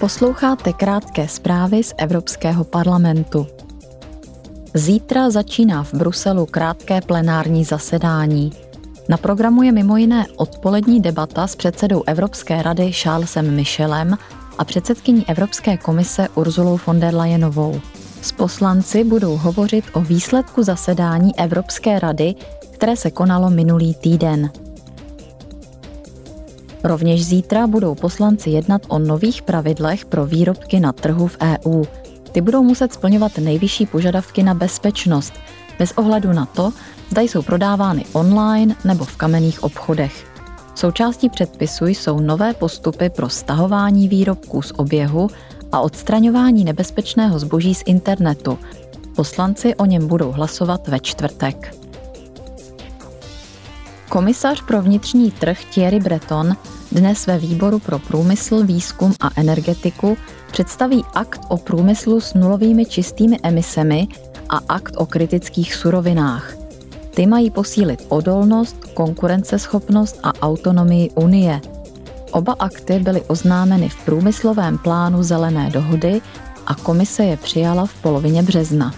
Posloucháte krátké zprávy z Evropského parlamentu. Zítra začíná v Bruselu krátké plenární zasedání. Na programu je mimo jiné odpolední debata s předsedou Evropské rady Charlesem Michelem a předsedkyní Evropské komise Urzulou von der Leyenovou. S poslanci budou hovořit o výsledku zasedání Evropské rady, které se konalo minulý týden. Rovněž zítra budou poslanci jednat o nových pravidlech pro výrobky na trhu v EU. Ty budou muset splňovat nejvyšší požadavky na bezpečnost, bez ohledu na to, zda jsou prodávány online nebo v kamenných obchodech. Součástí předpisu jsou nové postupy pro stahování výrobků z oběhu a odstraňování nebezpečného zboží z internetu. Poslanci o něm budou hlasovat ve čtvrtek. Komisař pro vnitřní trh Thierry Breton dnes ve výboru pro průmysl, výzkum a energetiku představí akt o průmyslu s nulovými čistými emisemi a akt o kritických surovinách. Ty mají posílit odolnost, konkurenceschopnost a autonomii Unie. Oba akty byly oznámeny v průmyslovém plánu Zelené dohody a komise je přijala v polovině března.